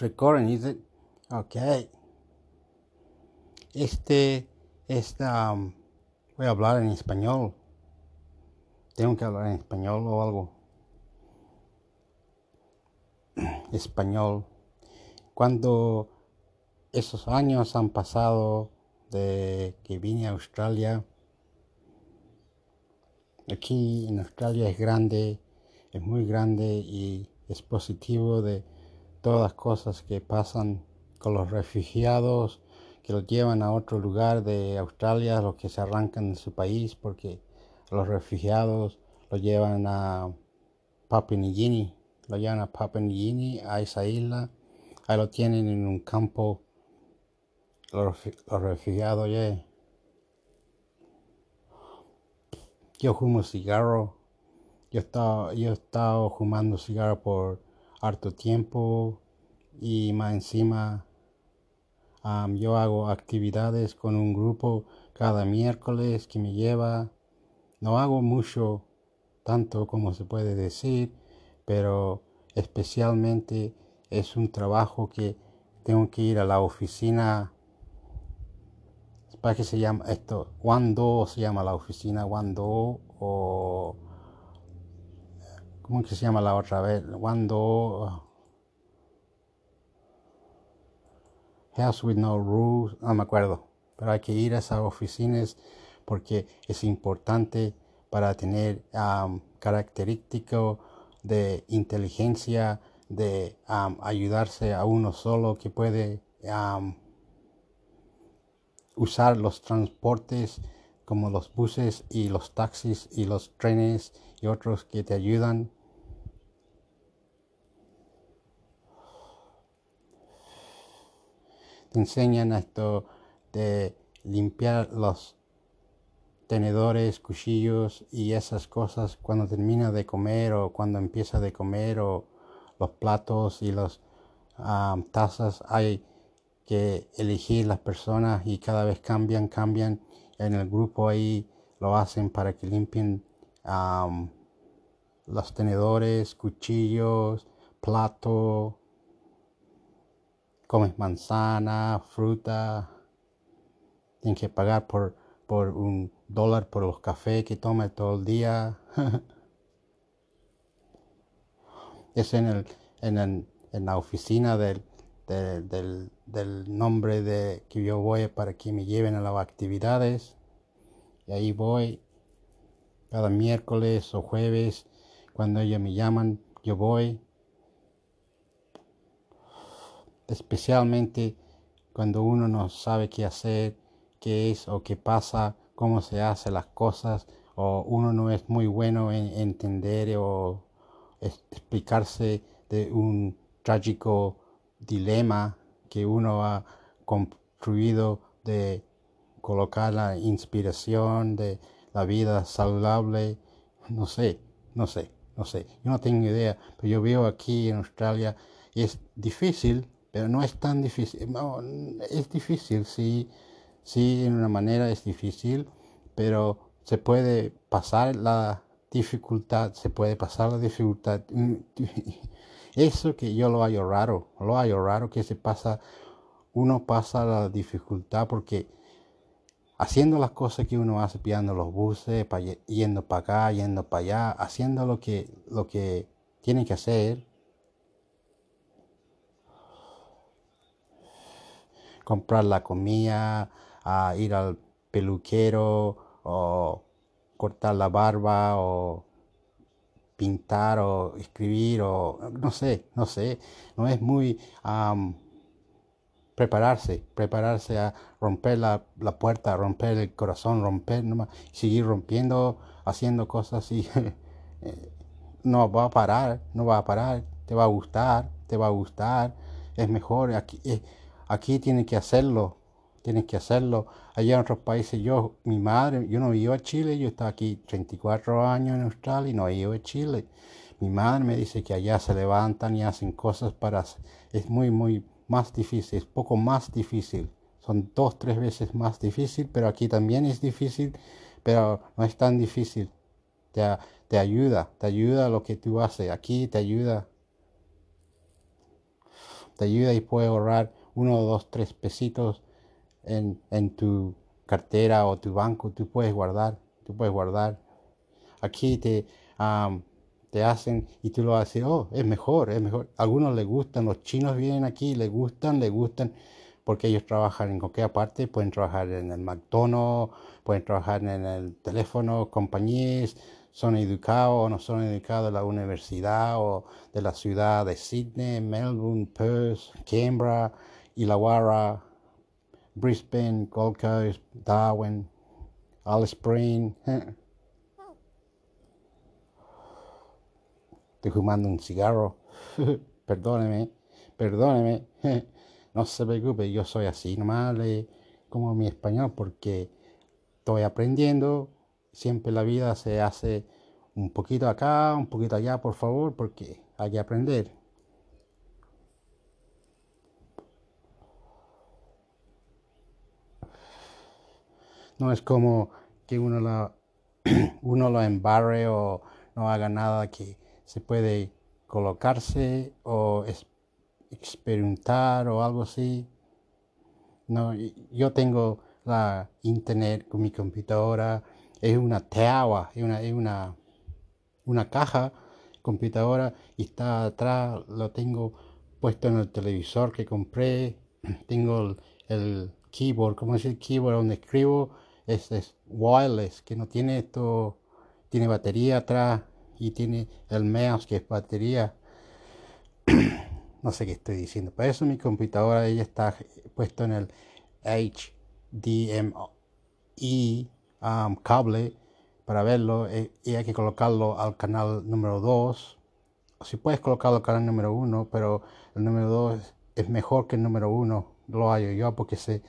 Recording, is it? Okay. Este, esta, um, voy a hablar en español. Tengo que hablar en español o algo. Español. Cuando esos años han pasado de que vine a Australia, aquí en Australia es grande, es muy grande y es positivo de todas las cosas que pasan con los refugiados que los llevan a otro lugar de Australia, los que se arrancan de su país, porque los refugiados los llevan a Papua New Guinea, lo llevan a Papua New Guinea, a esa isla, ahí lo tienen en un campo, los, refugiados, yeah. Yo fumo cigarro, yo he yo he estado fumando cigarro por harto tiempo y más encima yo hago actividades con un grupo cada miércoles que me lleva. No hago mucho, tanto como se puede decir, pero especialmente es un trabajo que tengo que ir a la oficina. ¿Para qué se llama esto? Cuando se llama la oficina? Cuando o ¿Cómo que se llama la otra vez? Cuando... House with no rules, no me acuerdo. Pero hay que ir a esas oficinas porque es importante para tener um, característico de inteligencia, de ayudarse a uno solo que puede usar los transportes como los buses y los taxis y los trenes y otros que te ayudan. Te enseñan esto de limpiar los tenedores, cuchillos y esas cosas cuando termina de comer o cuando empieza de comer o los platos y las tazas hay que elegir las personas y cada vez cambian, cambian en el grupo ahí lo hacen para que limpien los tenedores, cuchillos, plato, comes manzana, fruta, tienes que pagar por, por un dólar por los cafés que tomas todo el día. es en, el, en, el, en la oficina del, del, del, nombre de que yo voy para que me lleven a las actividades. Y ahí voy cada miércoles o jueves. Cuando ellos me llaman, yo voy. Especialmente cuando uno no sabe qué hacer, qué es o qué pasa, cómo se hacen las cosas, o uno no es muy bueno en entender o explicarse de un trágico dilema que uno ha construido de colocar la inspiración de la vida saludable, no sé, no sé, no sé, yo no tengo idea, pero yo veo aquí en Australia es difícil, pero no es tan difícil, es difícil, sí, sí, en una manera es difícil, pero se puede pasar la dificultad, se puede pasar la dificultad. Eso que yo lo hallo raro, lo hallo raro que se pasa, uno pasa la dificultad porque haciendo las cosas que uno hace, pillando los buses, yendo para acá, yendo para allá, haciendo lo que, lo que tiene que hacer, comprar la comida, a ir al peluquero o cortar la barba o pintar o escribir o no sé, no sé, no es muy prepararse, prepararse a romper la, la, puerta, romper el corazón, romper, nomás, seguir rompiendo, haciendo cosas y eh, no va a parar, no va a parar, te va a gustar, te va a gustar, es mejor, aquí, eh, aquí que hacerlo, tienes que hacerlo. Allá en otros países, yo, mi madre, yo no vivo a Chile, yo estaba aquí 34 años en Australia y no ido a Chile. Mi madre me dice que allá se levantan y hacen cosas para... Es muy, muy más difícil, poco más difícil. Son dos, tres veces más difícil, pero aquí también es difícil, pero no es tan difícil. Te, te ayuda, te ayuda lo que tú haces. Aquí te ayuda te ayuda y puedes ahorrar uno, dos, tres pesitos en, en tu cartera o tu banco, tú puedes guardar, tú puedes guardar. Aquí te, te hacen y tú lo decir, oh, es mejor, es mejor. algunos les gustan, los chinos vienen aquí, les gustan, les gustan, porque ellos trabajan en cualquier parte, pueden trabajar en el McDonald's, pueden trabajar en el teléfono, compañías, son educados o no son educados de la universidad o de la ciudad de Sydney, Melbourne, Perth, Canberra, Illawarra, Brisbane, Gold Coast, Darwin, Alice Spring. Estoy fumando un cigarro. perdóneme, perdóneme. no se preocupe, yo soy así nomás como mi español porque estoy aprendiendo. Siempre la vida se hace un poquito acá, un poquito allá, por favor, porque hay que aprender. No es como que uno lo, uno lo embarre o no haga nada que se puede colocarse o experimentar o algo así. No, yo tengo la internet con mi computadora, es una teagua, es una, es una, una caja computadora y está atrás, lo tengo puesto en el televisor que compré, tengo el, el keyboard, como es el keyboard donde escribo, es, es wireless, que no tiene esto, tiene batería atrás y tiene el mouse que es batería. no sé qué estoy diciendo. Para eso mi computadora ella está puesto en el HDMI um, cable para verlo eh, y hay que colocarlo al canal número 2. Si puedes colocarlo al canal número 1, pero el número 2 es mejor que el número 1, lo hallo yo porque se,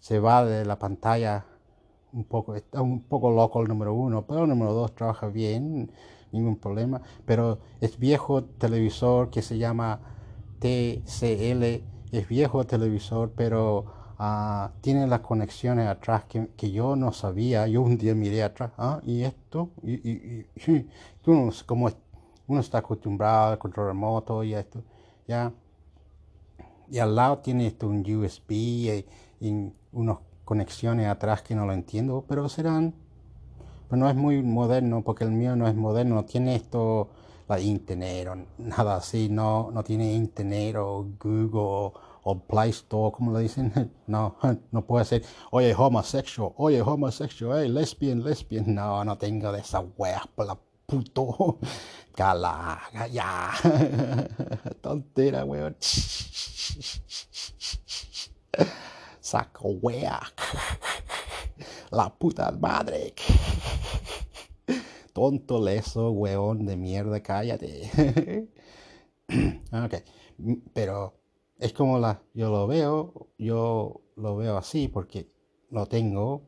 se va de la pantalla un poco, está un poco loco el número 1, pero el número 2 trabaja bien ningún problema. Pero es viejo televisor que se llama TCL, es viejo televisor, pero uh, tiene las conexiones atrás que, que, yo no sabía. Yo un día miré atrás, ah, y esto, y, y, y uno, como uno está acostumbrado al control remoto y esto, ya. Y al lado tiene esto un USB y, y unas conexiones atrás que no lo entiendo, pero serán pero no es muy moderno porque el mío no es moderno, no tiene esto, la internet o nada así, no, no tiene internet o Google o, Play Store, como le dicen, no, no puede ser, oye, homosexual, oye, homosexual, hey, lesbian, lesbian, no, no tengo de esa wea, por la puto, cala, ya, tontera, weón, saco wea la puta madre. Tonto leso, weón de mierda, cállate. ok, pero es como la, yo lo veo, yo lo veo así porque lo tengo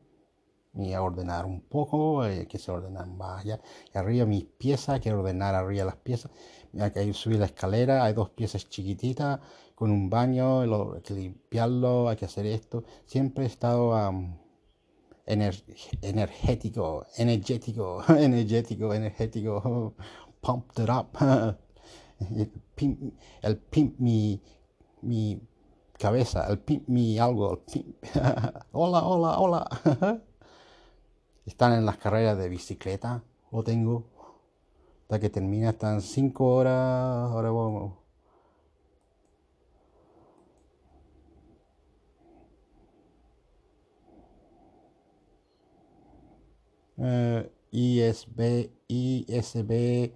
y a ordenar un poco, hay que se ordenan más allá. Arriba mis piezas, hay que ordenar arriba las piezas. Hay que subir la escalera, hay dos piezas chiquititas con un baño, hay que limpiarlo, hay que hacer esto. Siempre he estado energético, energético, energético, energético, pumped it up. El pimp, mi, mi cabeza, el pimp mi algo, pimp. hola, hola, hola. Están en las carreras de bicicleta, lo tengo. Hasta que termina, están 5 horas, ahora vamos uh, ESB, ESB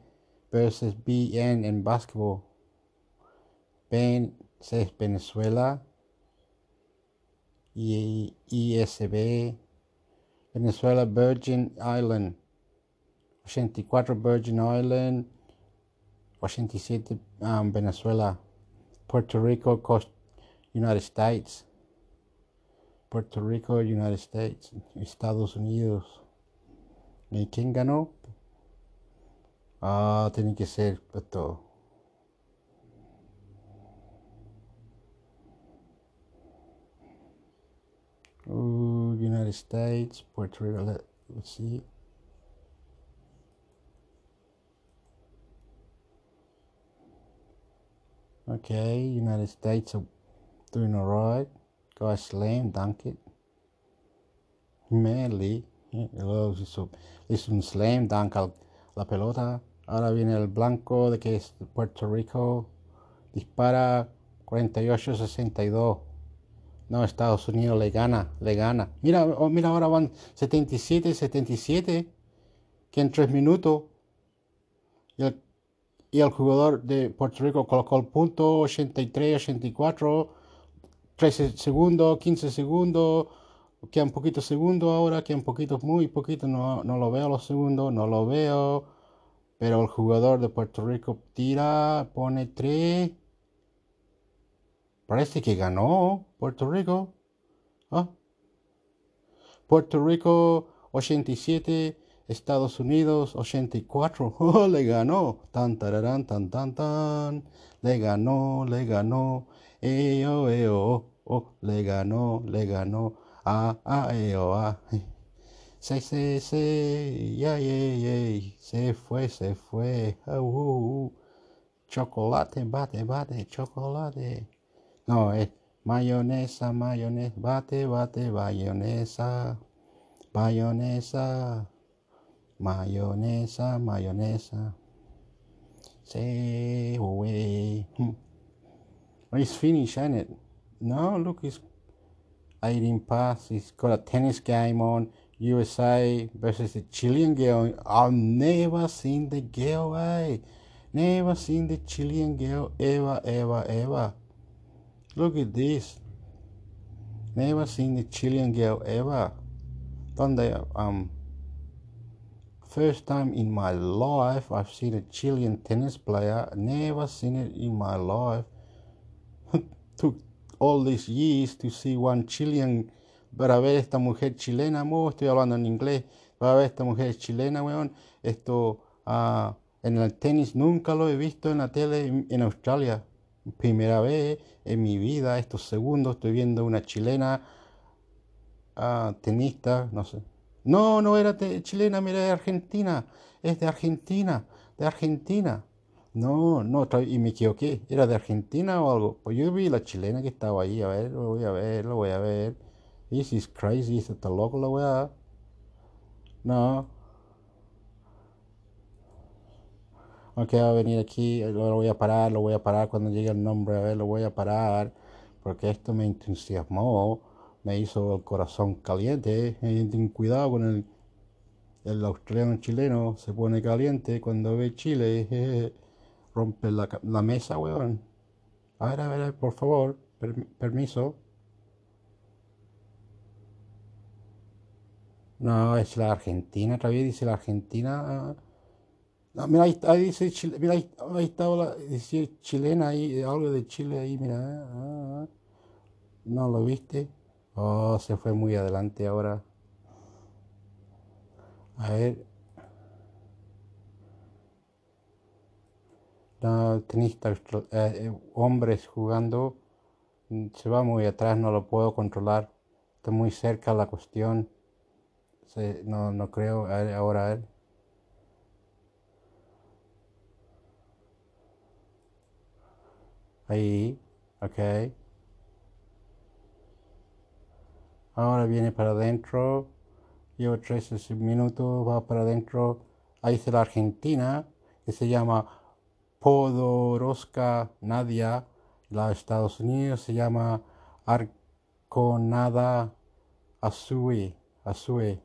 versus BN en basketball. Ben es Venezuela. Y ESB Venezuela Virgin Island. 84 Virgin Island. 87 um, Venezuela. Puerto Rico Coast United States. Puerto Rico United States Estados Unidos ¿Y quién ganó? Ah, tiene que ser esto. Uh, United States, Puerto Rico, let's see. Okay, United States are doing alright. Go slam, dunk it. Medley. Hizo un slam dunk a la pelota. Ahora viene el blanco de que es Puerto Rico. Dispara 48-62. No, Estados Unidos le gana, le gana. Mira, oh, mira, ahora van 77-77. Que en tres minutos. Y el, y el jugador de Puerto Rico colocó el punto 83-84. 13 segundos, 15 segundos. Quedan poquitos segundos ahora, quedan poquitos, muy poquitos. No, no lo veo los segundos, no lo veo. Pero el jugador de Puerto Rico tira, pone 3. Parece que ganó Puerto Rico. ¿Ah? Puerto Rico 87, Estados Unidos 84. Oh, le ganó. Tan tararán, tan tan tan. Le ganó, le ganó. Eo, eo, oh, oh, le ganó, le ganó. Ah, ah, eo, ah. Se, se, se. Se fue, se fue. Uh. Chocolate, bate, bate, chocolate. No, es mayonesa, mayonesa, bate, bate, mayonesa, mayonesa, mayonesa, mayonesa. Say away. It's finished, ain't it? No, look, it's 18 past. It's got a tennis game on. USA versus the Chilean girl. I've never seen the girl, eh? Never seen the Chilean girl ever, ever, ever. Look at this. Never seen the Chilean girl ever. Donde, um, first time in my life I've seen a Chilean tennis player. Never seen it in my life. Took all these years to see one Chilean para ver esta mujer chilena, mo, estoy hablando en inglés, para ver esta mujer chilena, weón, esto uh, en el tenis nunca lo he visto en la tele en, Australia. Primera vez en mi vida, estos segundos, estoy viendo una chilena uh, tenista, no sé. No, no era chilena, mira, de Argentina, es de Argentina, de Argentina. No, no, y me equivoqué, ¿era de Argentina o algo? Pues yo vi la chilena que estaba ahí, a ver, lo voy a ver, lo voy a ver. This is crazy, está loco la weá. No. Ok, va a venir aquí, lo voy a parar, lo voy a parar cuando llegue el nombre, a ver, lo voy a parar, porque esto me entusiasmó, me hizo el corazón caliente. Eh, ten cuidado con el, el australiano chileno, se pone caliente cuando ve Chile, rompe la, la, mesa, weón. A ver, a ver, por favor, per, permiso. No, es la Argentina, todavía dice la Argentina. No, mira, ahí, ahí dice Chile, mira, ahí, ahí estaba la, dice chilena ahí, algo de Chile ahí, mira. Ah, no lo viste. Oh, se fue muy adelante ahora. A ver. No, tenista, eh, eh, hombres jugando. Se va muy atrás, no lo puedo controlar. Está muy cerca la cuestión. No, no creo. Ahora ver. Ahí, ok. Ahora viene para adentro. Llevo 13 minutos, va para adentro. Ahí está la Argentina, que se llama Podoroska Nadia. La Estados Unidos se llama Arconada Azue. Azue.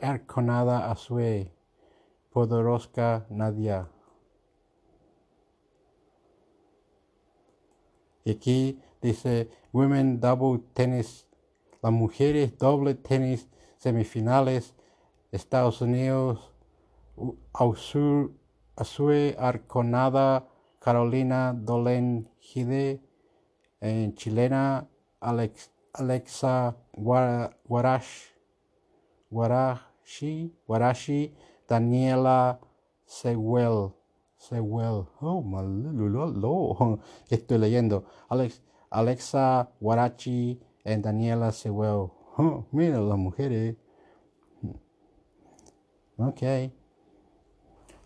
Arconada Azue. Podoroska Nadia. Y aquí dice Women Double Tennis las mujeres doble tenis semifinales, Estados Unidos, Azue Arconada, Carolina Dolen Gide, en chilena Alex, Alexa Guarash, Guarashi, Guarashi, Daniela Sewell. Sewell, oh, lo, estoy leyendo. Alex, Alexa Guarachi en Daniela Sewell. Mira las mujeres. Ok.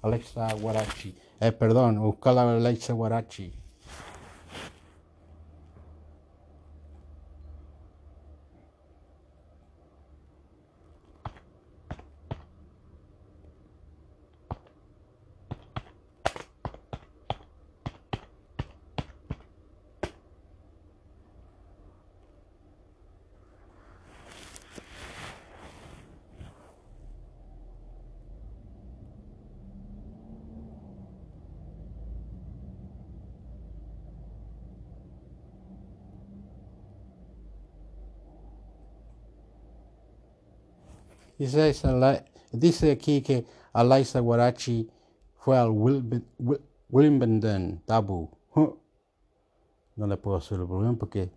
Alexa Guarachi. Eh, perdón, buscar la Alexa Guarachi. Dice, aquí que Alaisa Guarachi fue al Wimbledon Tabu. No le puedo hacer el problema porque...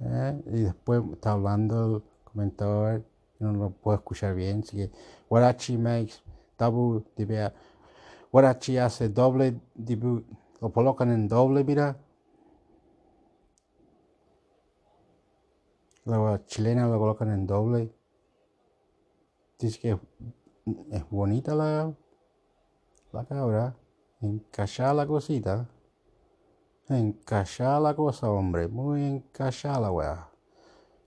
Eh, y después está hablando el comentador, no lo puedo escuchar bien. Así que Guarachi makes Tabu. Guarachi hace doble debut. Lo colocan en doble, mira. La chilena lo colocan en doble. Dice que es bonita la, la cabra. Encachada la cosita. Encachada la cosa, hombre. Muy encachada la weá.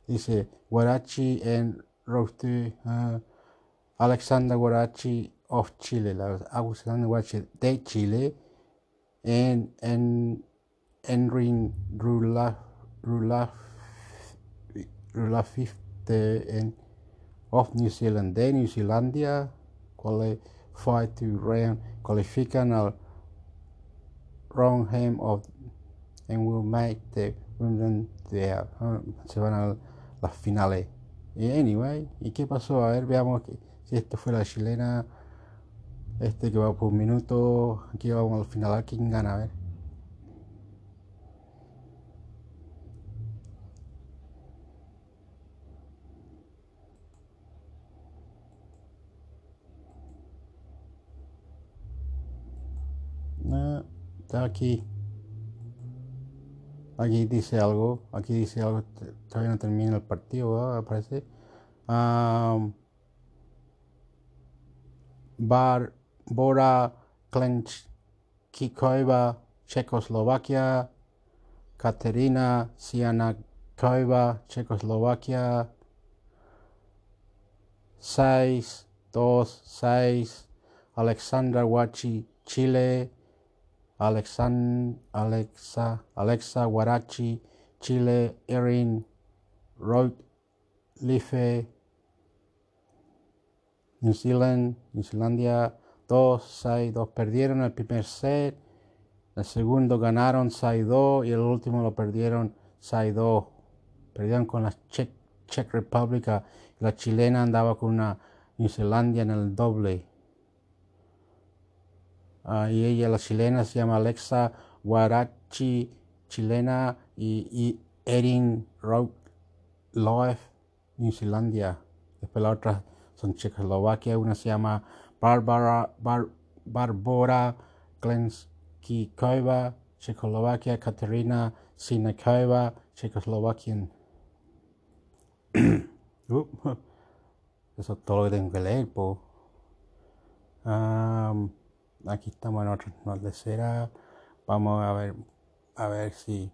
Dice Guarachi en Rosti. Uh, Alexander Guarachi of Chile. La Alexander Guarachi de Chile. En, en Enrin Rulaf. Rulaf la fifte en of New Zealand. De New Zealandia qualify to round qualifican al round of and will make the women there se van a las finales anyway y qué pasó a ver veamos que, si esto fue la chilena este que va por un minuto aquí vamos al final a quién gana a ver está aquí. Aquí dice algo. Aquí dice algo. Todavía no termina el partido, aparece. Bar, Bora, Klench, Kikoiva, Checoslovaquia. Katerina Sianakova, Checoslovaquia. 6, 2, 6. Alexandra Wachi, Chile. Alexan, Alexa, Alexa Guarachi, Chile, Erin, Roy, Life, New Zealand, New Zealandia 2, 6, 2 perdieron el primer set, el segundo ganaron 6-2 y el último lo perdieron 6-2. Perdieron con la Czech, Czech Republic, la chilena andaba con una New Zealandia en el doble. Ah, y ella, la chilena, se llama Alexa Guarachi, chilena, y, Erin Loef, New Zealandia. Después la otra son Checoslovaquia, una se llama Barbara, Bar, Barbora Klenskikova, Checoslovaquia, Katerina Sinakova, Checoslovaquian. Uh, eso es todo lo que po aquí estamos en otro de cera. Vamos a ver, a ver si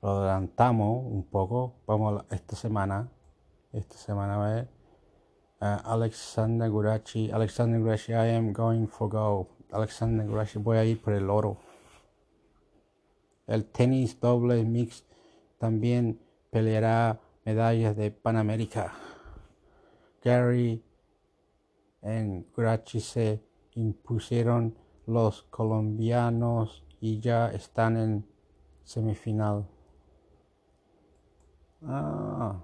lo adelantamos un poco. Vamos esta semana, esta semana a ver. Alexander Gurachi, Alexander Gurachi, I am going for go. Alexander Gurachi, voy a ir por el oro. El tenis doble mix también peleará medallas de Panamérica. Gary en Gurachi se impusieron los colombianos y ya están en semifinal. Ah.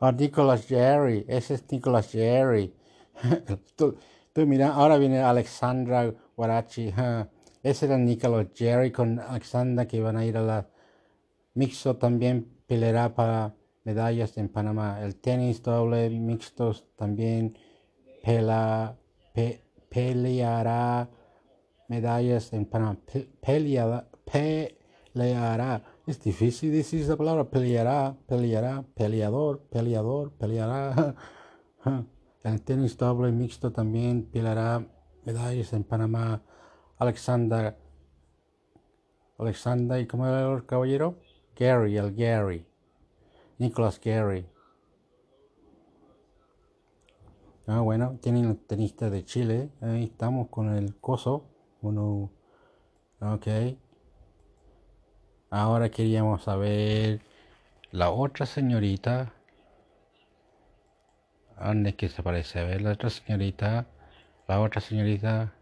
Ah, Nicolas Jerry, ese es Nicolas Jerry. tú, mira, ahora viene Alexandra Guarachi. Ese era Nicolas Jerry con Alexandra que van a ir a la mixto también peleará para medallas en Panamá. El tenis doble mixtos también pela, peleará medallas en Panamá. peleará, peleará es difícil decir esa palabra, peleará, peleará, peleador, peleador, peleará. El tenis doble mixto también peleará medallas en Panamá. Alexander, Alexander, ¿y cómo era el caballero? Gary, el Gary. Nicholas Gary. Ah, bueno, tienen el tenista de Chile. Ahí estamos con el coso. Uno. Ok. Ahora queríamos saber la otra señorita. ¿Dónde que se parece? A ver, la otra señorita. La otra señorita.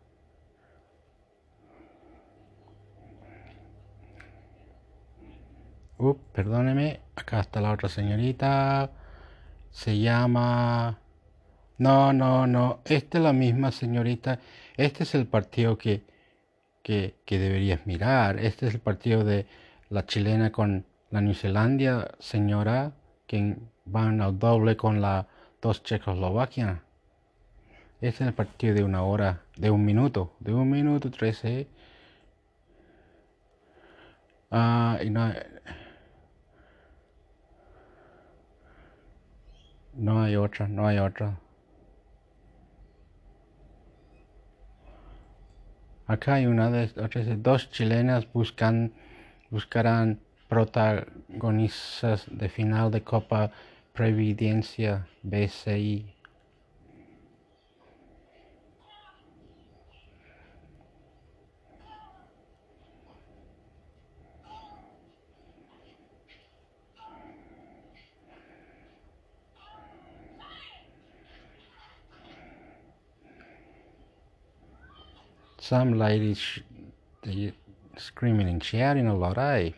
Up, perdóneme. Acá está la otra señorita. Se llama. No, no, no. Esta es la misma señorita. Este es el partido que, que, que deberías mirar. Este es el partido de la chilena con la New Zealandia, señora, que van al doble con la dos Checoslovaquia. Es el partido de una hora, de un minuto, de un minuto trece. Ah, y no, no hay otra, no hay otra. Acá hay una de otras, dos chilenas buscan, buscarán protagonistas de final de Copa Previdencia BCI. Some ladies screaming and shouting a lot, eh?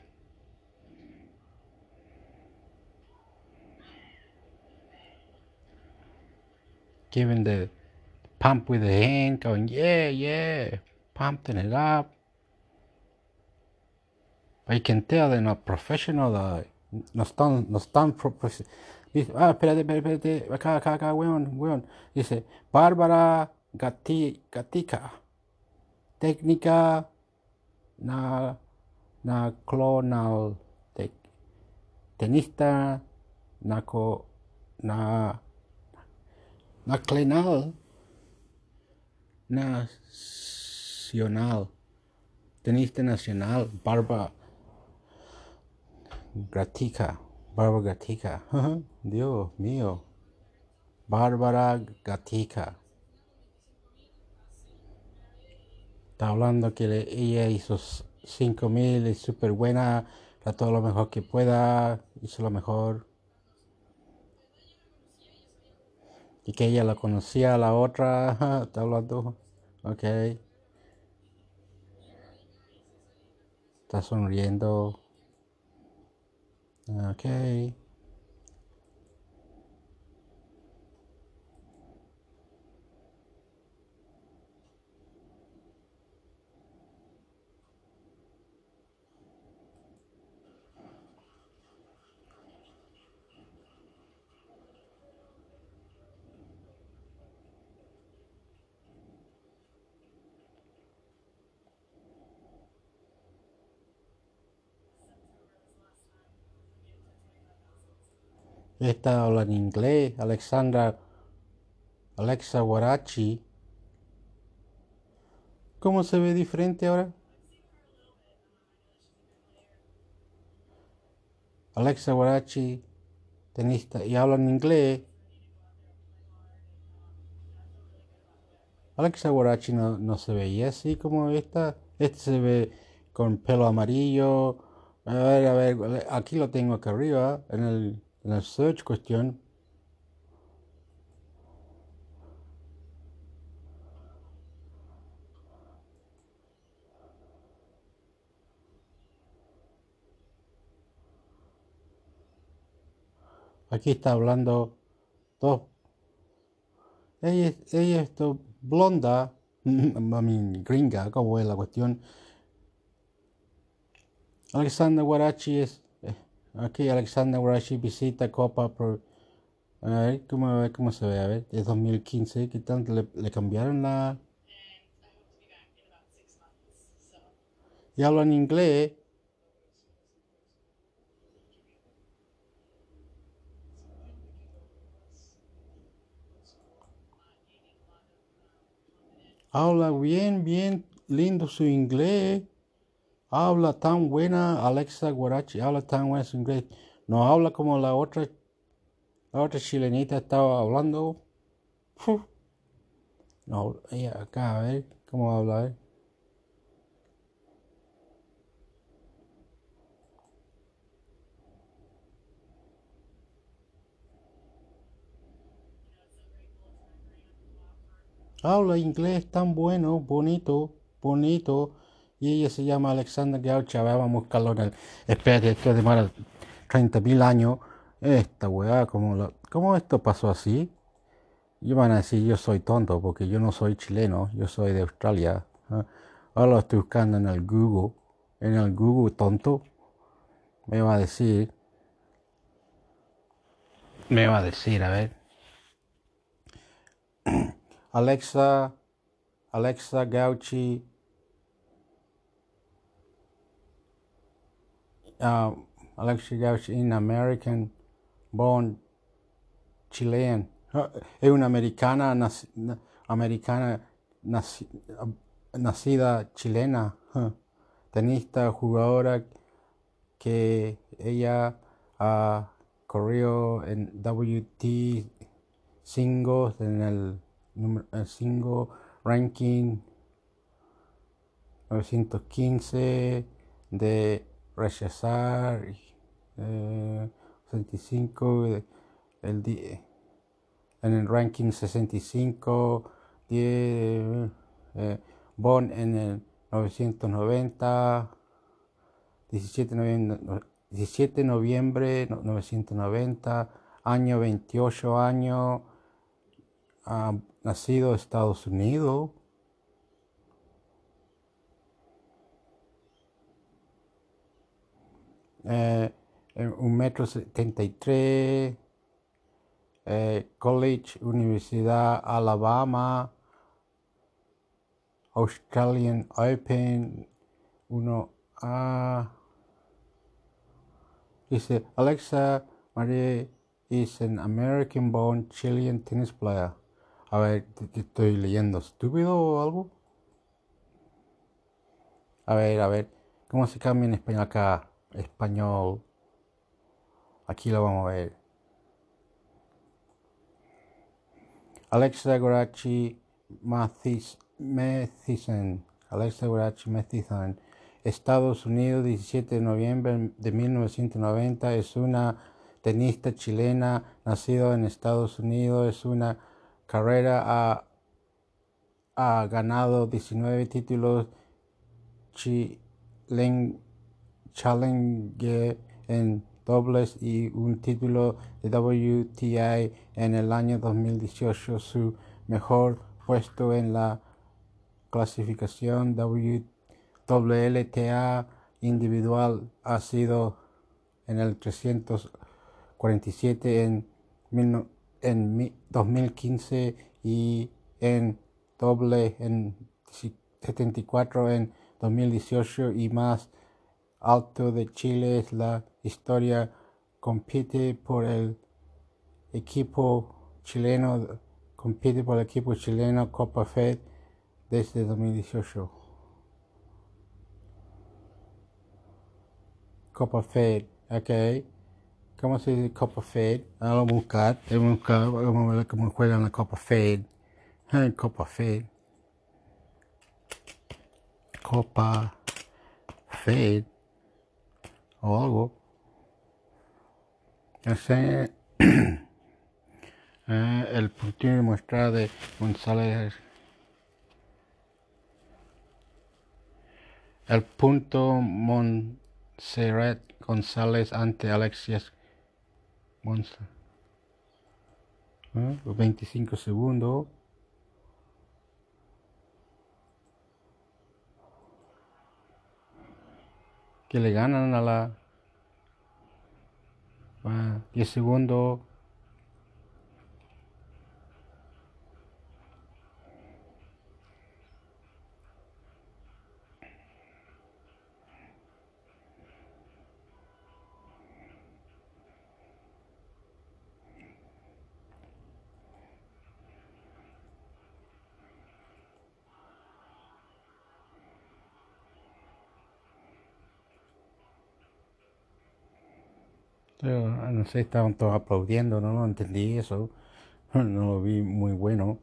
Giving the pump with the hand, going, yeah, yeah, pumping it up. But you can tell they're not professional, though. No están, no están profesionales. Dice, ah, espérate, espérate, espérate, acá, acá, acá, weón, weón. Dice, Bárbara Gati, Gatica. Técnica na, na clonal te, tenista naco na naclenal nacional tenista nacional barba gratica barba gratica Dios mío. Bárbara Gatica Está hablando que ella hizo 5000, es súper buena, trató lo mejor que pueda, hizo lo mejor. Y que ella la conocía a la otra, está hablando, ok. Está sonriendo. Ok. Esta habla en inglés, Alexandra, Alexa Warachi. ¿Cómo se ve diferente ahora? Alexa Warachi, tenista, y habla en inglés. Alexa Warachi no, no se veía así como esta. Este se ve con pelo amarillo. A ver, a ver, aquí lo tengo acá arriba, en el la search cuestión. Aquí está hablando dos. Ella, ella es blonda mami gringa como es la cuestión Alexander Guarachi es Aquí Alexander Warashi visita Copa por... A ver cómo, cómo se ve, a ver, es 2015, ¿qué tanto le, le cambiaron la... Y hablan inglés. Habla bien, bien lindo su inglés habla tan buena Alexa Guarachi, habla tan buena inglés. no habla como la otra, la otra chilenita estaba hablando. No, ella acá, a ver, ¿cómo habla? A ver. Habla inglés tan bueno, bonito, bonito. Y ella se llama Alexander Gaucha. Vamos a buscarlo en el. Espérate, esto demora 30 mil años. Esta weá, ¿cómo, ¿cómo esto pasó así? Y van a decir, yo soy tonto porque yo no soy chileno, yo soy de Australia. ¿ah? Ahora lo estoy buscando en el Google. En el Google tonto. Me va a decir. Me va a decir, a ver. Alexa, Alexa Gauchi, uh, Alexa Gauchi in American born Chilean. Uh, es una americana, americana nac nacida chilena, uh, tenista, jugadora que ella uh, corrió en WT singles en el número 5, ranking 915 de rechazar, eh, 65, el, en el ranking 65, 10, eh, Bon en el 990, 17 noviembre, 17 noviembre 990, año 28 años, uh, nacido Estados Unidos. Eh, un metro setenta y tres, eh, College, Universidad Alabama, Australian Open, uno a dice Alexa Marie is an American born Chilean tennis player. A ver, te, estoy leyendo estúpido o algo. A ver, a ver, ¿cómo se cambia en español acá? Español. Aquí lo vamos a ver. Alexa Gorachi Mathisen. Alexa Gorachi Mathisen. Estados Unidos, 17 de noviembre de 1990. Es una tenista chilena, nacida en Estados Unidos. Es una carrera ha, ha ganado 19 títulos Challenge en dobles y un título de WTA en el año 2018. Su mejor puesto en la clasificación WLTA individual ha sido en el 347 en 1990 en 2015 y en doble en 74 en 2018 y más alto de Chile es la historia compite por el equipo chileno compite por el equipo chileno Copa Fed desde 2018 Copa Fed ok ¿Cómo se dice Copa Fed? Vamos a buscar, vamos a buscar, vamos a ver cómo juegan la Copa Fed. Copa Fed. Copa Fed. O algo. Ese eh, el punto de muestra de González. El punto Montserrat González ante Alexias Monster. 25 segundos. Que le ganan a la... 10 segundos. No sé, estaban todos aplaudiendo, no, no entendí eso, no lo vi muy bueno.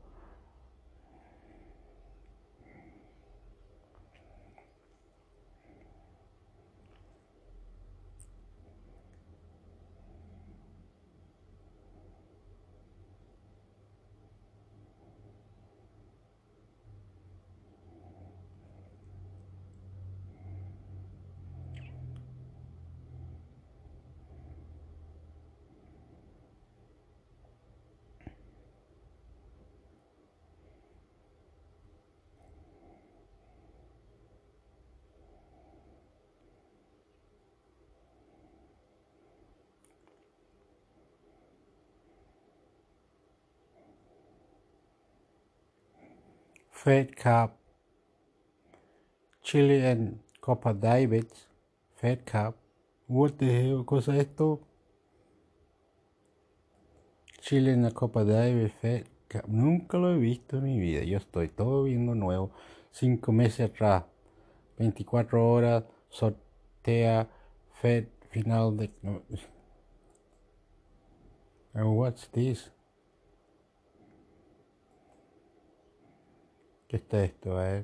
Fed Cup, Chile en Copa Davis, Fed Cup. What the hell, cosa es esto? Chile en la Copa Davis, Fed Cup. Nunca lo he visto en mi vida. Yo estoy todo viendo nuevo. Cinco meses atrás, 24 horas, sortea, Fed final de. what's this? Está esto? A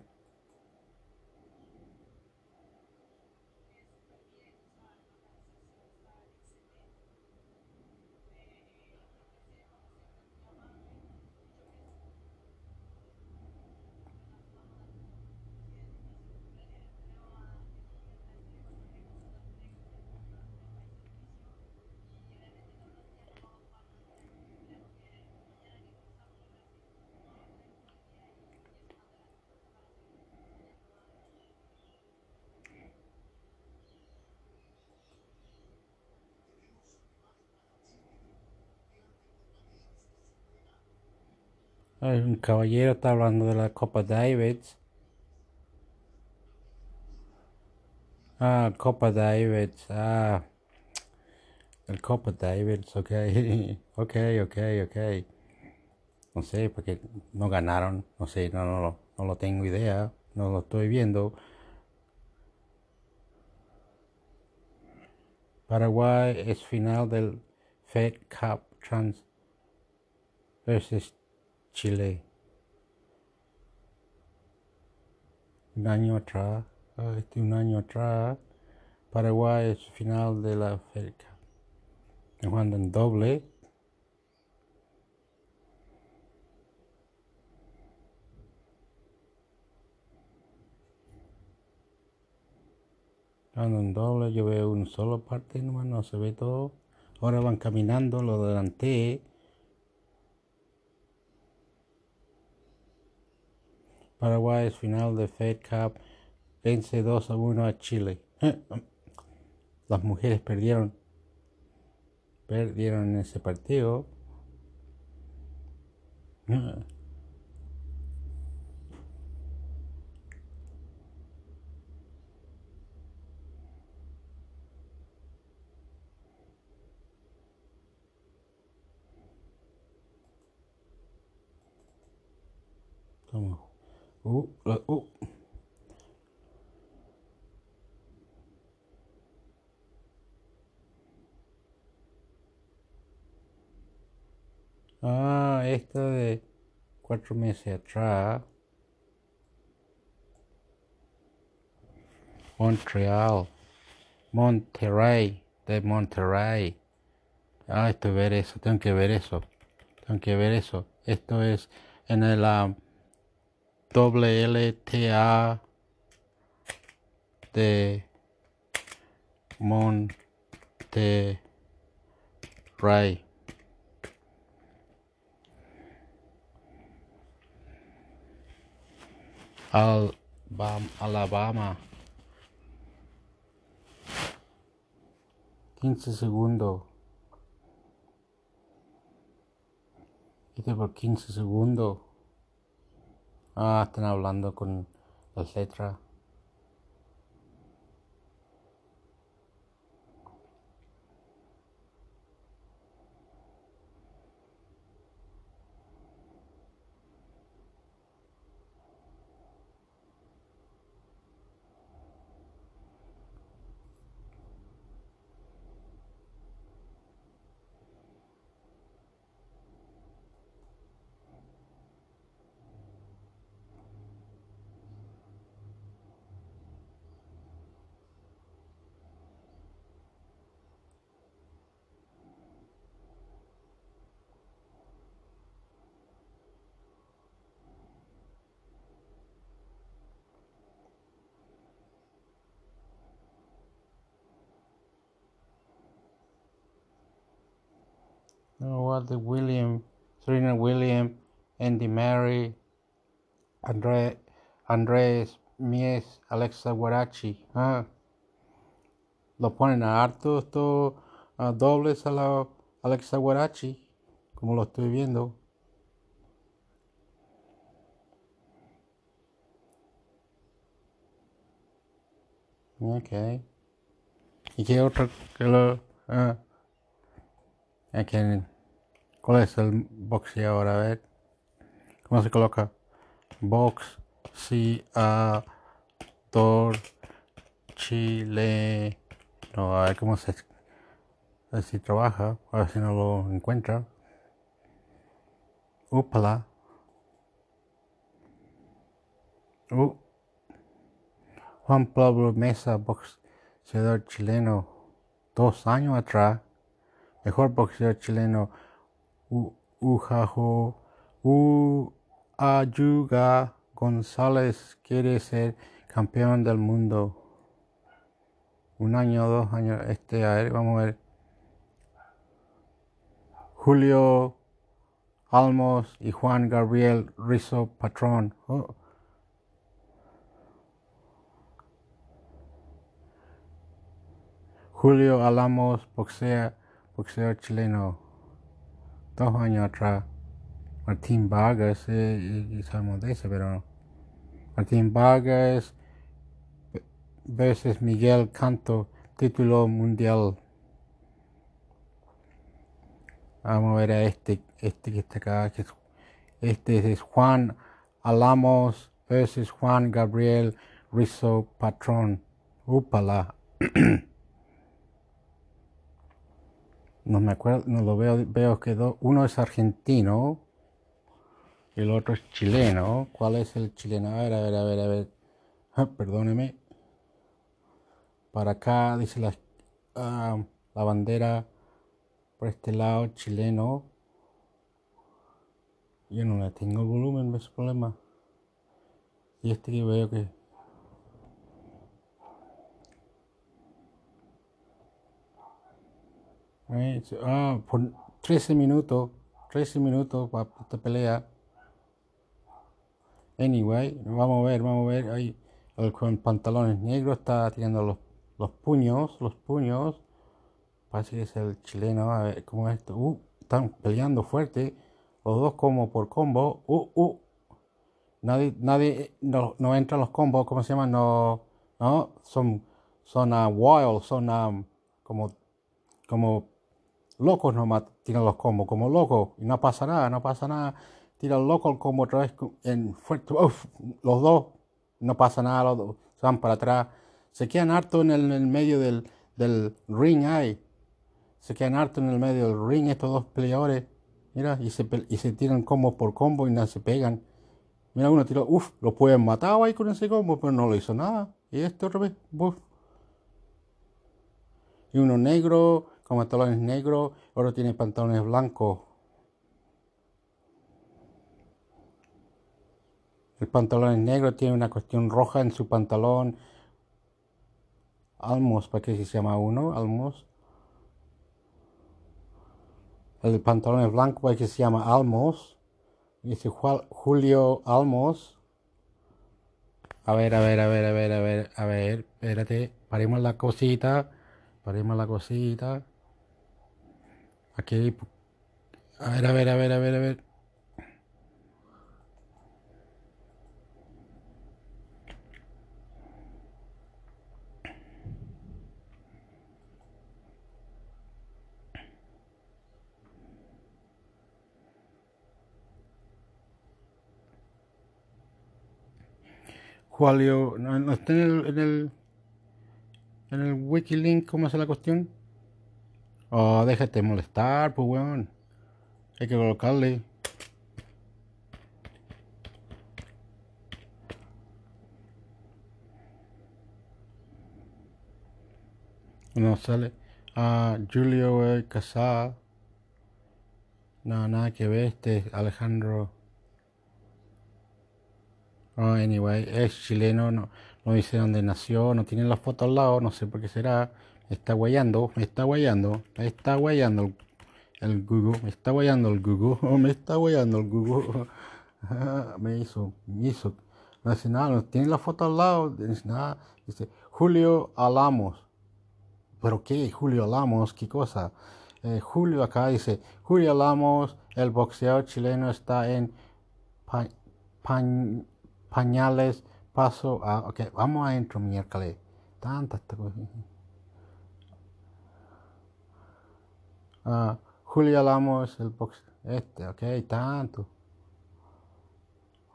Un caballero está hablando de la Copa Davids. Ah, Copa Davids. Ah, el Copa Davids, ok. ok, ok, ok. No sé, porque no ganaron. No sé, no, no, no lo tengo idea. No lo estoy viendo. Paraguay es final del Fed Cup Trans versus Chile. Un año atrás, ah, este un año atrás, Paraguay es final de la América. Jugando en doble. Jugando en doble, yo veo un solo parte nomás, no se ve todo. Ahora van caminando, lo adelanté. Paraguay es final de Fed Cup, vence 2 a 1 a Chile. Las mujeres perdieron, perdieron ese partido. Uh, uh. Ah, esto de cuatro meses atrás. Montreal. Monterrey. De Monterrey. Ah, esto es ver eso. Tengo que ver eso. Tengo que ver eso. Esto es en el... Um, WLTA de Monterrey. Alabama. 15 segundos. Este por 15 segundos. Ah, están hablando con las letras. Walter William, Serena William, Andy Mary, André, Andrés Mies, Alexa Guarachi. Ah, lo ponen a harto estos dobles a la Alexa Guarachi, como lo estoy viendo. Ok. ¿Y qué otro que lo... Ah, ¿Cuál es el boxeador? A ver. ¿Cómo se coloca? Box, si, a, tor, chile. No, a ver cómo se. A ver si trabaja, a ver si no lo encuentra. Upala. Uh. Juan Pablo Mesa, boxeador chileno, dos años atrás, mejor boxeador chileno, Ujajo, Uayuga González quiere ser campeón del mundo. Un año, dos años, este, a ver, vamos a ver. Julio Almos y Juan Gabriel Rizzo Patrón. Oh. Julio Alamos, boxea, boxeo chileno, dos años atrás. Martín Vargas, eh, y, sabemos de ese, pero Martín Vargas versus Miguel Canto, título mundial. Vamos a ver a este, este que está acá, este es Juan Alamos versus Juan Gabriel Rizzo Patrón. Upala. No me acuerdo, no lo veo, veo que uno es argentino el otro es chileno. ¿Cuál es el chileno? A ver, a ver, a ver, a ver. Ah, perdóneme. Para acá dice la, ah, la bandera por este lado chileno. Yo no le tengo el volumen, es problema. Y este que veo que Ah, por 13 minutos, 13 minutos para esta pelea. Anyway, vamos a ver, vamos a ver. Ahí con pantalones negros está tirando los, los puños, los puños. Parece que es el chileno. A ver cómo es esto. Uh, están peleando fuerte. Los dos como por combo. Uh, uh. Nadie, nadie, no, no entran los combos, ¿cómo se llaman? No, no, son, son uh, wild, son um, como, como locos nomás tiran los combos, como locos, y no pasa nada, no pasa nada. Tira el loco el combo otra vez en fuerte, los dos, no pasa nada, los dos se van para atrás. Se quedan harto en el, medio del, del, ring ahí. Se quedan harto en el medio del ring estos dos peleadores. Mira, y se, y se tiran combo por combo y no se pegan. Mira, uno tiró, uff, lo pueden matar ahí con ese combo, pero no lo hizo nada. Y este otra vez, uff. Y uno negro, con pantalones negros, otro tiene pantalones blancos. El pantalón negro tiene una cuestión roja en su pantalón. Almos, ¿para qué se llama uno? Almos. El pantalón es blanco, ¿para qué se llama Almos? Dice Julio Almos. A ver, a ver, a ver, a ver, a ver, a ver, espérate, paremos la cosita, paremos la cosita. Aquí. A ver, a ver, a ver, a ver, a ver. Julio, no, no está en el, en el, en el Wikilink, ¿cómo es la cuestión? Oh, déjate molestar, pues weón. Hay que colocarle. No sale. Ah, Julio el Casado. No, nada que ver. Este Alejandro. Oh, anyway, es chileno. No, no dice dónde nació. No tiene la foto al lado. No sé por qué será está guayando, está guayando, está guayando El Google, me está guayando el Google, me está guayando el Google. me hizo, me hizo. No dice nada, no tiene la foto al lado, dice nada. Dice Julio Alamos. ¿Pero qué? Julio Alamos, ¿qué cosa? Eh, Julio acá dice, Julio Alamos, el boxeador chileno está en pañales, paso a... Ok, vamos adentro miércoles. Tanta esta Uh, Julio Alamos, el box, este, ok, tanto.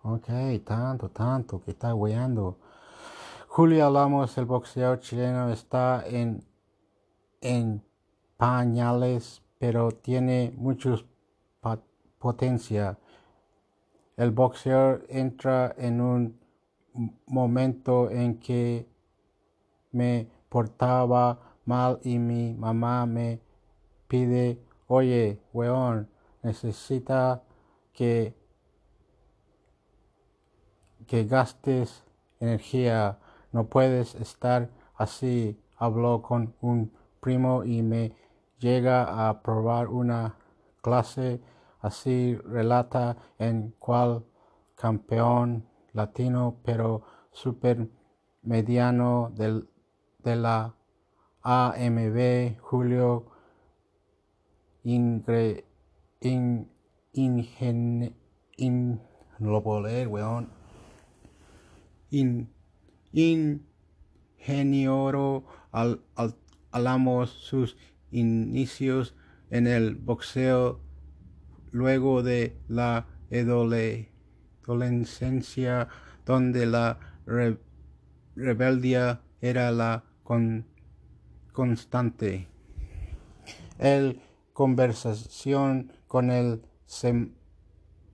Ok, tanto, tanto, que está weando. Julio Alamos, el boxeador chileno, está en, en pañales, pero tiene mucha potencia. El boxeador entra en un momento en que me portaba mal y mi mamá me pide, oye, weón, necesita que, que gastes energía, no puedes estar así. Habló con un primo y me llega a probar una clase así relata en cual campeón latino pero super mediano del, de la AMB Julio ingre, in, in, no lo puedo leer, weón. In, ingeniero al, al, alamos sus inicios en el boxeo luego de la adolescencia donde la rebeldia era la constante. El conversación con el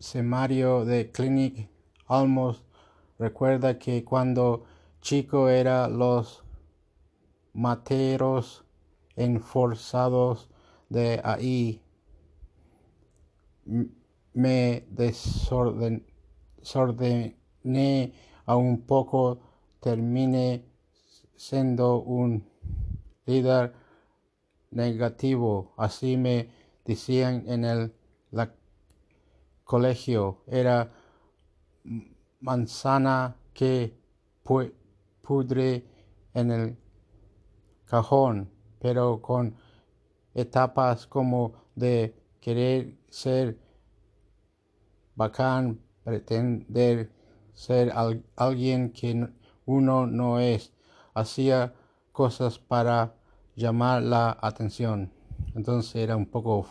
semario de Clinic Almos. Recuerda que cuando chico era los materos enforzados de ahí. Me desordené a un poco terminé siendo un líder negativo. Así me decían en el colegio. Era manzana que pudre en el cajón, pero con etapas como de querer ser bacán, pretender ser alguien que uno no es. Hacía cosas para llamar la atención. Entonces era un poco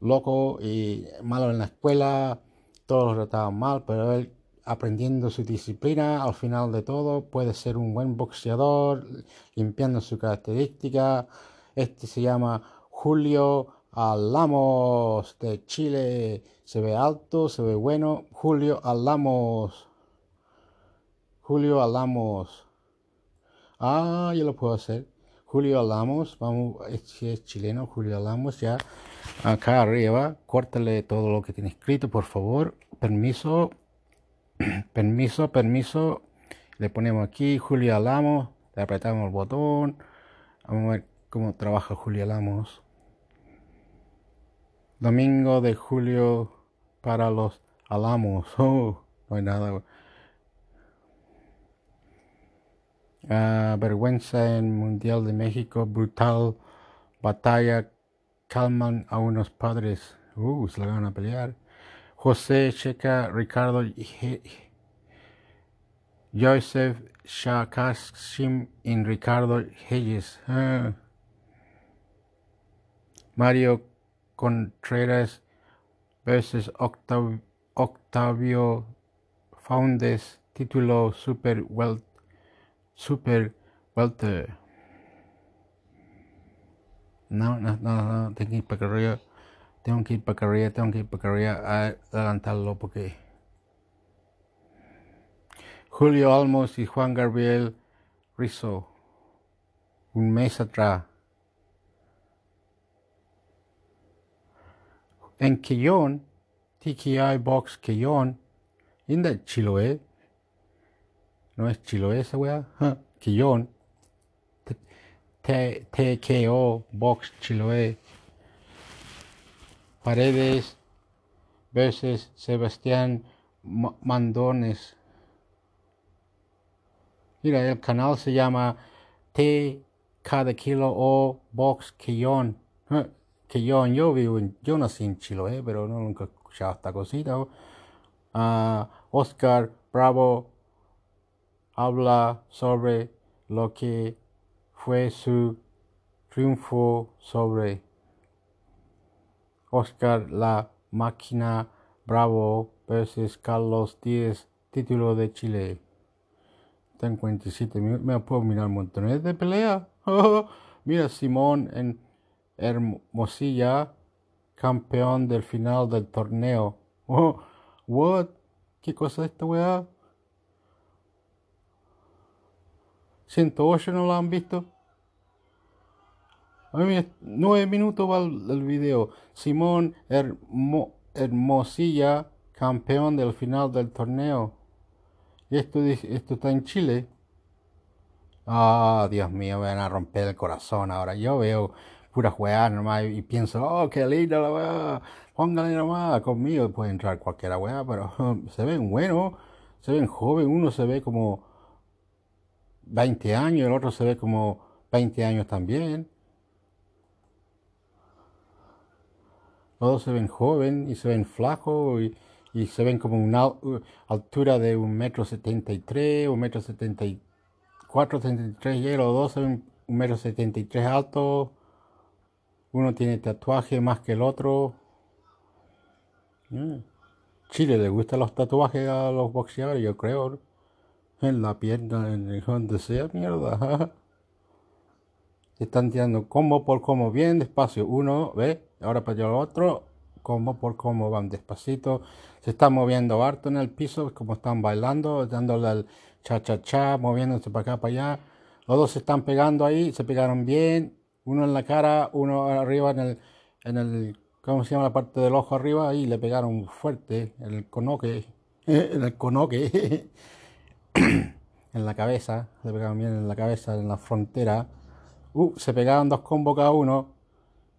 loco y malo en la escuela, todos lo trataban mal, pero él aprendiendo su disciplina, al final de todo puede ser un buen boxeador, limpiando su característica. Este se llama Julio Alamos de Chile. Se ve alto, se ve bueno. Julio Alamos. Julio Alamos. Ah, yo lo puedo hacer. Julio Alamos, vamos, si es chileno, Julio Alamos, ya acá arriba, córtale todo lo que tiene escrito, por favor. Permiso, permiso, permiso. Le ponemos aquí Julio Alamos, le apretamos el botón. Vamos a ver cómo trabaja Julio Alamos. Domingo de julio para los Alamos. Oh, no hay nada. Ah, vergüenza en Mundial de México, brutal batalla, calman a unos padres, uh, se la van a pelear. José Checa, Ricardo Joseph Shakashim y Ricardo Hayes. Ah. Mario Contreras versus Octavio Foundes, título Super Well Super Walter. No, no, no, no, tengo que ir para arriba. Tengo que ir para arriba, tengo que ir para arriba a adelantarlo porque. Julio Almos y Juan Gabriel Rizzo. Un mes atrás. En Quillón, TKI Box Quillón, en Chiloé, no es Chiloé esa weá, Quillón, TKO Box Chiloé. Paredes versus Sebastián Mandones. Mira, el canal se llama T cada kilo o box quillón. Quillón, yo vivo en, yo nací en Chile, pero no nunca he esta cosita. Uh, Oscar Bravo habla sobre lo que fue su triunfo sobre Oscar la máquina Bravo versus Carlos Díez, título de Chile. Está en 47 minutos. Me puedo mirar montones de pelea. Mira, Simón en Hermosilla, campeón del final del torneo. Oh, what? ¿Qué cosa es esta weá? 108 no lo han visto. A mí, nueve minutos va el, video. Simón Hermosilla, campeón del final del torneo. Y esto, esto está en Chile. Ah, Dios mío, me van a romper el corazón ahora. Yo veo pura weá nomás y pienso, oh, qué linda la weá. Póngale nomás conmigo. Puede entrar cualquiera weá, pero se ven buenos, se ven jóvenes. Uno se ve como 20 años, el otro se ve como 20 años también. Todos se ven jóvenes y se ven flacos y y se ven como una altura de un metro setenta y tres, un metro setenta y cuatro, setenta y tres, y los dos se ven un metro setenta y tres alto. Uno tiene tatuaje más que el otro. Mm. Chile le gustan los tatuajes a los boxeadores, yo creo. En la pierna, en donde sea, mierda. Están tirando combo por combo, bien despacio. Uno, ve, ahora para el otro, combo por combo, van despacito se están moviendo harto en el piso, como están bailando, dándole al cha-cha-cha, moviéndose para acá, para allá. Los dos se están pegando ahí, se pegaron bien, uno en la cara, uno arriba en el, en el, ¿cómo se llama la parte del ojo arriba? Ahí le pegaron fuerte, en el conoque, en el conoque, en la cabeza, le pegaron bien en la cabeza, en la frontera. Uh, se pegaron dos combos cada uno.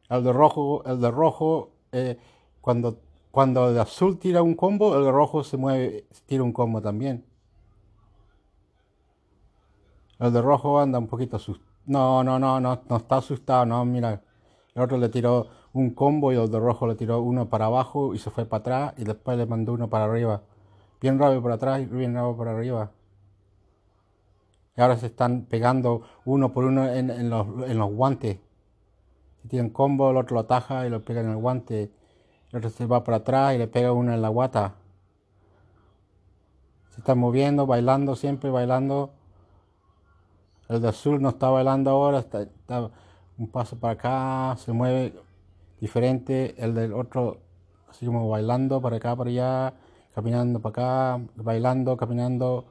El de rojo, el de rojo, eh, cuando cuando el azul tira un combo, el rojo se mueve, tira un combo también. El de rojo anda un poquito asustado. No, no, no, no, no está asustado, no, mira. El otro le tiró un combo y el de rojo le tiró uno para abajo y se fue para atrás y después le mandó uno para arriba. Bien rápido para atrás y bien rápido para arriba. Y ahora se están pegando uno por uno en, los, en los guantes. Si tienen combo, el otro lo ataja y lo pega en el guante el otro se va para atrás y le pega uno en la guata. Se está moviendo, bailando siempre, bailando. El de azul no está bailando ahora, está, un paso para acá, se mueve diferente. El del otro, así como bailando para acá, para allá, caminando para acá, bailando, caminando.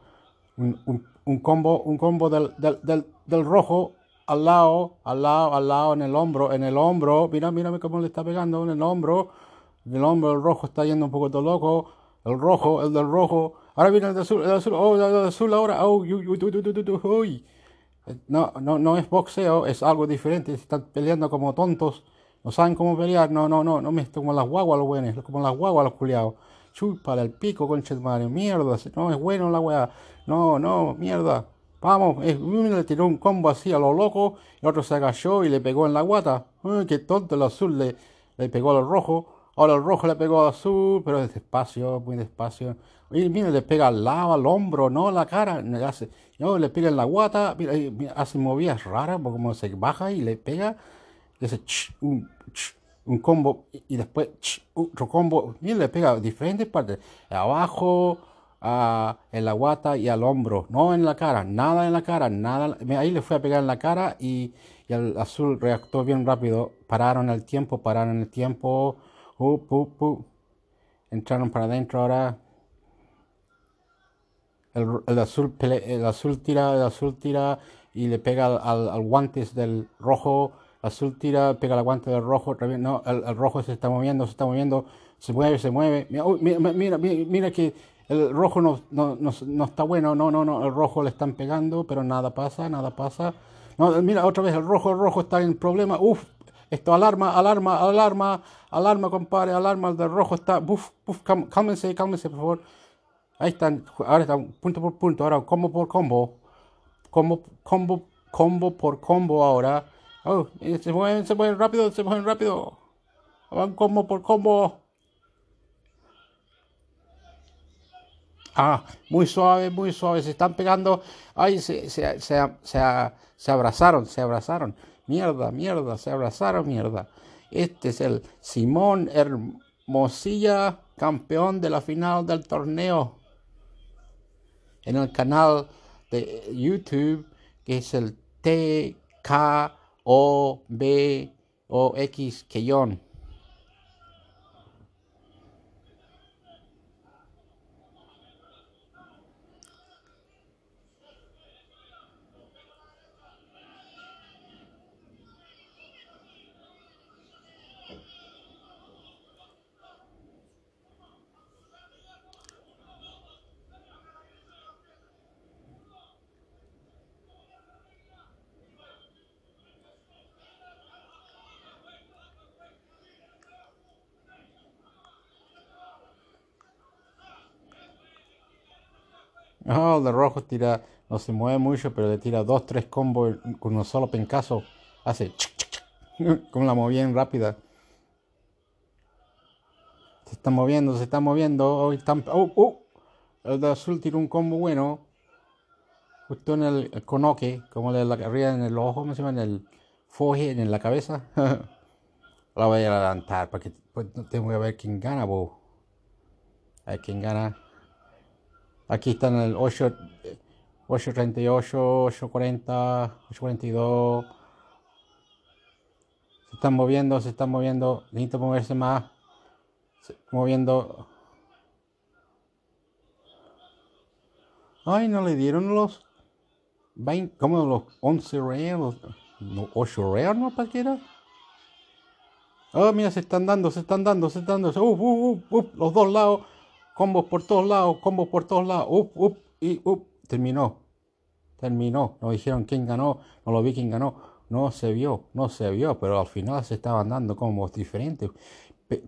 Combo, un combo del, del, del, rojo al lado, al lado, al lado, en el hombro, en el hombro. Mira, mira cómo le está pegando en el hombro. El hombre, el rojo está yendo un poco todo loco. El rojo, el del rojo. Ahora viene el de azul, el azul. Oh, el de azul ahora. Oh, uy, No, no, no es boxeo, es algo diferente. Están peleando como tontos. No saben cómo pelear. No, no, no, no me como las guaguas los buenos, como las guaguas los culiados. Para el pico, concha de madre. Mierda, no es bueno la weá. No, no, mierda. Vamos, uno le tiró un combo así a lo loco, el otro se agachó y le pegó en la guata. Ay, qué tonto, el azul le, le pegó al rojo. Ahora el rojo le pegó al azul, pero despacio, muy despacio. Y mira, le pega al lado, al hombro, no la cara. Le hace, no, le pega en la guata, mira, hace movidas raras, como se baja y le pega. Y hace un, un, combo y, después otro combo. Mira, le pega diferentes partes. Abajo, a, en la guata y al hombro. No en la cara, nada en la cara, nada. Ahí le fue a pegar en la cara y, el azul reactó bien rápido. Pararon el tiempo, pararon el tiempo Entraron para adentro ahora. El, azul, el azul tira, el azul tira y le pega al, al, guantes del rojo. Azul tira, pega al guante del rojo. No, el, rojo se está moviendo, se está moviendo, se mueve, se mueve. Mira, mira, mira, que el rojo no, no, no, está bueno. No, no, no, el rojo le están pegando, pero nada pasa, nada pasa. No, mira, otra vez el rojo, el rojo está en problema. Uf, Esto, alarma, alarma, alarma, alarma, compadre, alarma, el de rojo está, buf, buf, cálmense, cálmense, por favor. Ahí están, ahora están punto por punto, ahora combo por combo, combo, combo, combo por combo ahora. Oh, se mueven, se mueven rápido, se mueven rápido. Van combo por combo. Ah, muy suave, muy suave. Se están pegando. Ay, se, se, se, se, abrazaron, se abrazaron. Mierda, mierda, se abrazaron, mierda. Este es el Simón Hermosilla, campeón de la final del torneo. En el canal de YouTube, que es el o, B, O, X, que Quellón. El de rojo tira, no se mueve mucho, pero le tira dos, tres combos con un solo pencazo. Hace con la movida rápida. Se está moviendo, se está moviendo. Hoy están, oh, oh. El de azul tira un combo bueno. Justo en el, conoque, como le arriba en el ojo, me? En el foje, en la cabeza. la voy a adelantar para que pues, tengo que ver quién gana, bo. A ver quién gana. Aquí están el 8, 838, 840, 842. Se están moviendo, se están moviendo. Necesito moverse más. moviendo. Ay, no le dieron los 20, como los 11 reales, los 8 reales, ¿no? ¿Para? Oh, mira, se están dando, se están dando, se están dando. Uh, uh, uh, los dos lados combos por todos lados, combos por todos lados, up, up, y up, terminó, terminó, no dijeron quién ganó, no lo vi quién ganó, no se vio, no se vio, pero al final se estaban dando combos diferentes,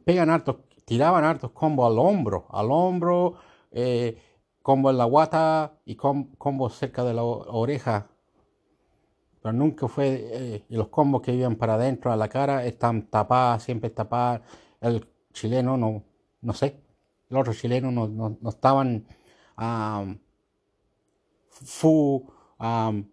pegan hartos, tiraban hartos combos al hombro, al hombro, eh, combo en la guata y combos cerca de la oreja, pero nunca fue, eh, los combos que iban para adentro a la cara están tapadas, siempre tapadas, el chileno no, no sé, los otros chilenos no, no, estaban um, fu um,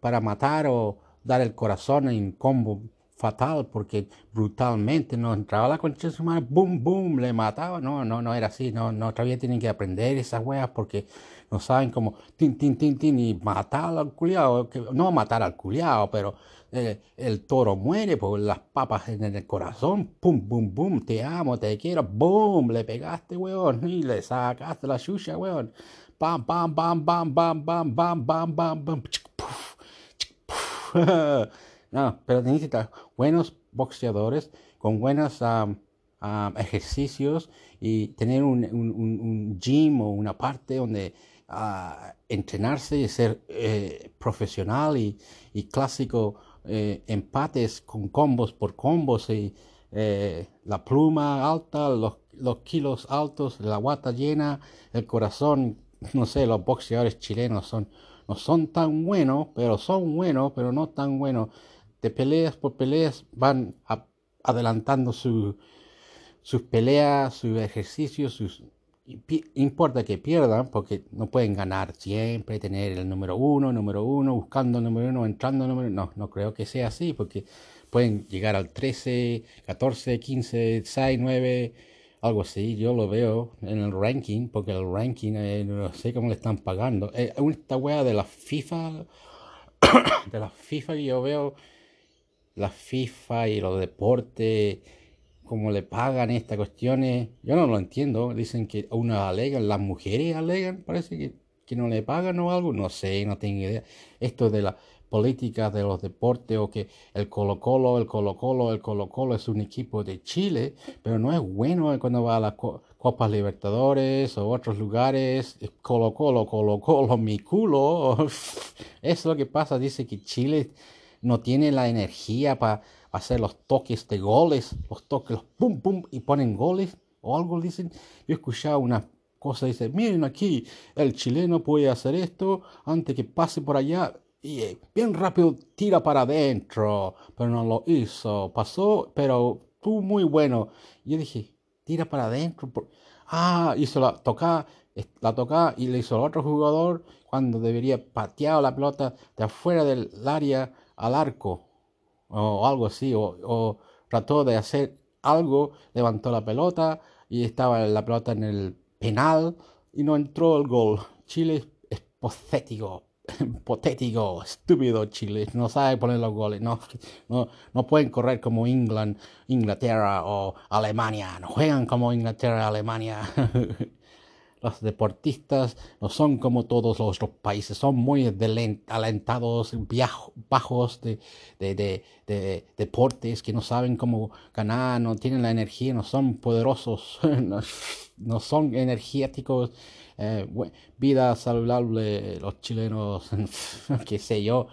para matar o dar el corazón en combo fatal porque brutalmente nos entraba la su madre, boom, boom, le mataba. No, no, no era así. No, no, todavía tienen que aprender esas weas porque no saben cómo tin, tin, tin, tin y matar al culiao. No matar al culiao, pero eh, el toro muere por las papas en el corazón. Pum, pum, pum, te amo, te quiero. Boom, le pegaste, weón, y le sacaste la chucha, weón. Pam, pam, pam, pam, pam, pam, pam, pam, pam, pam. No, pero necesitas buenos boxeadores con buenos ejercicios y tener un, gym o una parte donde uh, entrenarse y ser eh, profesional y, y clásico eh, empates con combos por combos y eh, la pluma alta, los, los kilos altos, la guata llena, el corazón, no sé, los boxeadores chilenos son, no son tan buenos, pero son buenos, pero no tan buenos de peleas por peleas van adelantando sus peleas, sus ejercicios, sus, importa que pierdan porque no pueden ganar siempre, tener el número uno, número uno, buscando el número uno, entrando el número no, no creo que sea así porque pueden llegar al 13, 14, 15, 6, 9, algo así, yo lo veo en el ranking, porque el ranking eh, no sé cómo le están pagando. Eh, esta wea de la FIFA, de la FIFA que yo veo la FIFA y los deportes, como le pagan estas cuestiones, yo no lo entiendo. Dicen que uno alegan, las mujeres alegan, parece que, que no le pagan o algo, no sé, no tengo idea. Esto de la política de los deportes o que el Colo Colo, el Colo Colo, el Colo Colo es un equipo de Chile, pero no es bueno cuando va a las Copas Libertadores o otros lugares, Colo Colo, Colo Colo, mi culo. Es lo que pasa, dice que Chile no tiene la energía para hacer los toques de goles, los toques, los pum pum, y ponen goles o algo dicen. Yo he escuchado una cosa, dice, miren aquí, el chileno puede hacer esto antes que pase por allá y eh, bien rápido tira para adentro, pero no lo hizo, pasó, pero tú muy bueno. Yo dije, tira para adentro. Ah, hizo la toca, la toca y le hizo el otro jugador cuando debería patear la pelota de afuera del área al arco o algo así, o, trató de hacer algo, levantó la pelota y estaba la pelota en el penal y no entró el gol. Chile es potético, potético, estúpido Chile, no sabe poner los goles, no, no, no pueden correr como Inglaterra o Alemania, no juegan como Inglaterra, Alemania. los deportistas no son como todos los otros países, son muy alentados, bajos de, de, deportes que no saben cómo ganar, no tienen la energía, no son poderosos, no, son energéticos. Eh, vida saludable, los chilenos, qué sé yo.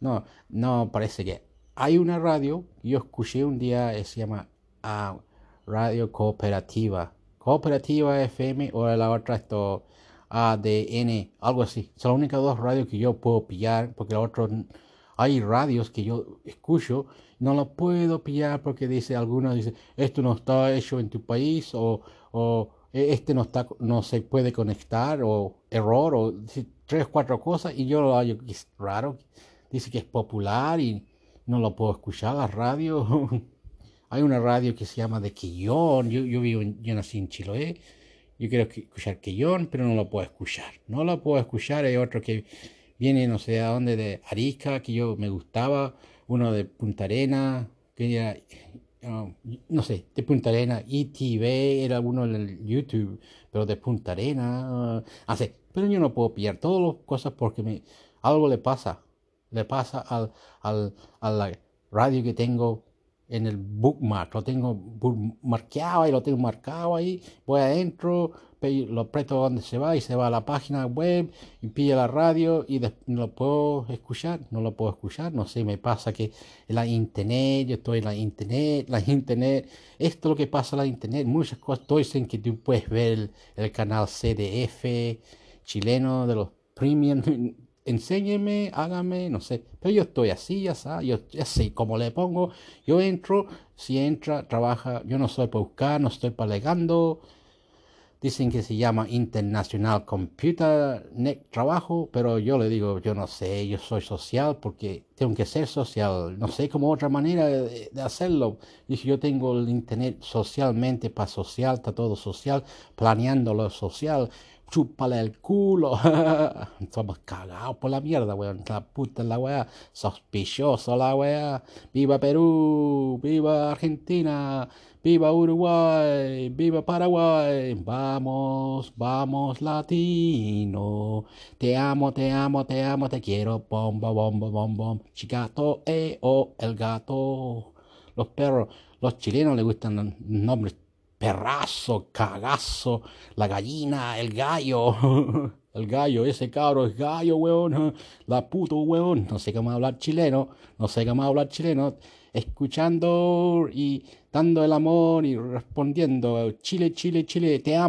No, no, parece que hay una radio, yo escuché un día, eh, se llama ah, Radio Cooperativa Cooperativa FM o la otra esto ADN, algo así. Son las únicas dos radios que yo puedo pillar porque otros hay radios que yo escucho no lo puedo pillar porque dice algunos dice esto no está hecho en tu país o, o e, este no está no se puede conectar o error o tres cuatro cosas y yo lo hallo es raro dice que es popular y no lo puedo escuchar la radio Hay una radio que se llama de Quillón. Yo, yo vivo, yo nací en Chiloé. Yo quiero escuchar Quillón, pero no lo puedo escuchar. No lo puedo escuchar. Hay otro que viene, no sé a dónde, de Arica, que yo me gustaba. Uno de Punta Arena, que era, no sé, de Punta Arena. ITV era uno en YouTube, pero de Punta Arena. Ah, sí. Pero yo no puedo pillar todas las cosas porque algo le pasa. Le pasa al, al, a la radio que tengo en el bookmark, lo tengo marcado y lo tengo marcado ahí, voy adentro, lo aprieto donde se va y se va a la página web y pilla la radio y no lo puedo escuchar, no lo puedo escuchar, no sé, me pasa que la internet, yo estoy en la internet, la internet, esto es lo que pasa en la internet, muchas cosas, dicen que tú puedes ver el, el canal CDF chileno de los premium enséñeme, hágame, no sé. Pero yo estoy así, ya sabes, yo ya sé cómo le pongo. Yo entro, si entra, trabaja. Yo no soy para buscar, no estoy para legando. Dicen que se llama International Computer Net Trabajo, pero yo le digo, yo no sé, yo soy social porque tengo que ser social. No sé cómo otra manera de, hacerlo. Dice, yo tengo el internet socialmente para social, está todo social, planeando lo social chúpale el culo. Somos cagados por la mierda, weón. La puta la weá. Sospechoso la weá. Viva Perú, viva Argentina, viva Uruguay, viva Paraguay. Vamos, vamos latino. Te amo, te amo, te amo, te quiero. Bomba, bomba, bomba, bom. Chicato, eh, oh, el gato. Los perros, los chilenos les gustan nombres perrazo, cagazo, la gallina, el gallo, el gallo, ese cabro es gallo, weón, la puto weón, no sé cómo hablar chileno, no sé cómo hablar chileno, escuchando y dando el amor y respondiendo, Chile, Chile, Chile, te amo.